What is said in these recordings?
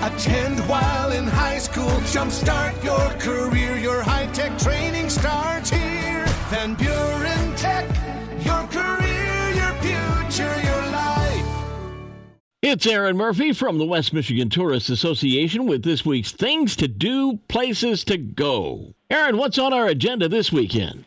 Attend while in high school. Jumpstart your career. Your high tech training starts here. Van Buren Tech. Your career, your future, your life. It's Erin Murphy from the West Michigan Tourist Association with this week's Things to Do, Places to Go. Erin, what's on our agenda this weekend?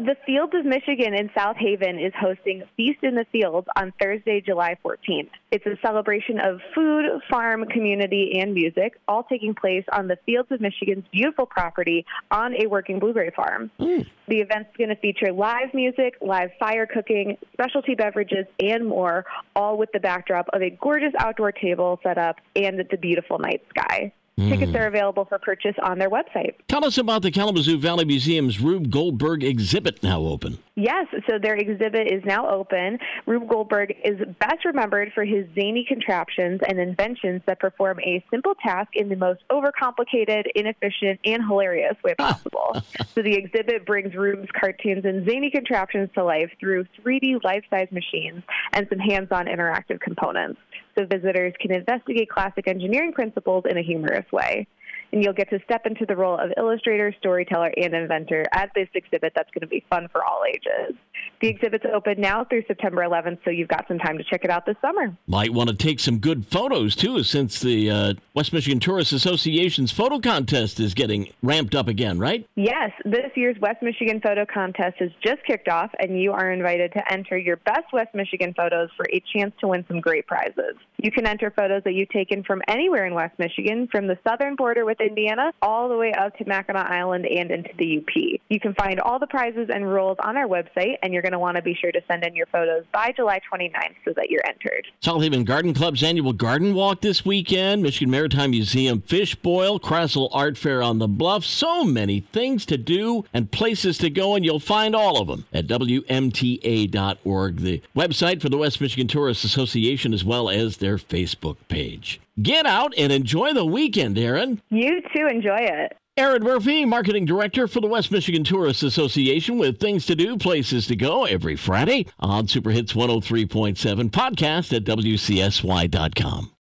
The Fields of Michigan in South Haven is hosting Feast in the Fields on Thursday, July 14th. It's a celebration of food, farm, community, and music, all taking place on the Fields of Michigan's beautiful property on a working blueberry farm. Mm. The event's going to feature live music, live fire cooking, specialty beverages, and more, all with the backdrop of a gorgeous outdoor table set up and the beautiful night sky. Tickets hmm. are available for purchase on their website. Tell us about the Kalamazoo Valley Museum's Rube Goldberg exhibit now open. Yes, so their exhibit is now open. Rube Goldberg is best remembered for his zany contraptions and inventions that perform a simple task in the most overcomplicated, inefficient, and hilarious way ah. possible. so the exhibit brings Rube's cartoons and zany contraptions to life through 3D life-size machines and some hands-on interactive components. Visitors can investigate classic engineering principles in a humorous way and you'll get to step into the role of illustrator, storyteller, and inventor at this exhibit that's going to be fun for all ages. The exhibit's open now through September 11th, so you've got some time to check it out this summer. Might want to take some good photos too, since the uh, West Michigan Tourist Association's photo contest is getting ramped up again, right? Yes, this year's West Michigan photo contest has just kicked off, and you are invited to enter your best West Michigan photos for a chance to win some great prizes. You can enter photos that you've taken from anywhere in West Michigan, from the southern border with Indiana all the way up to Mackinac Island and into the UP. You can find all the prizes and rules on our website, and you're going to want to be sure to send in your photos by July 29th so that you're entered. South Haven Garden Club's annual garden walk this weekend, Michigan Maritime Museum fish boil, Krasl Art Fair on the Bluff. So many things to do and places to go, and you'll find all of them at WMTA.org, the website for the West Michigan Tourist Association, as well as their Facebook page. Get out and enjoy the weekend, Erin. You too enjoy it. Erin Murphy, Marketing Director for the West Michigan Tourist Association, with things to do, places to go every Friday on Super Hits 103.7 podcast at WCSY.com.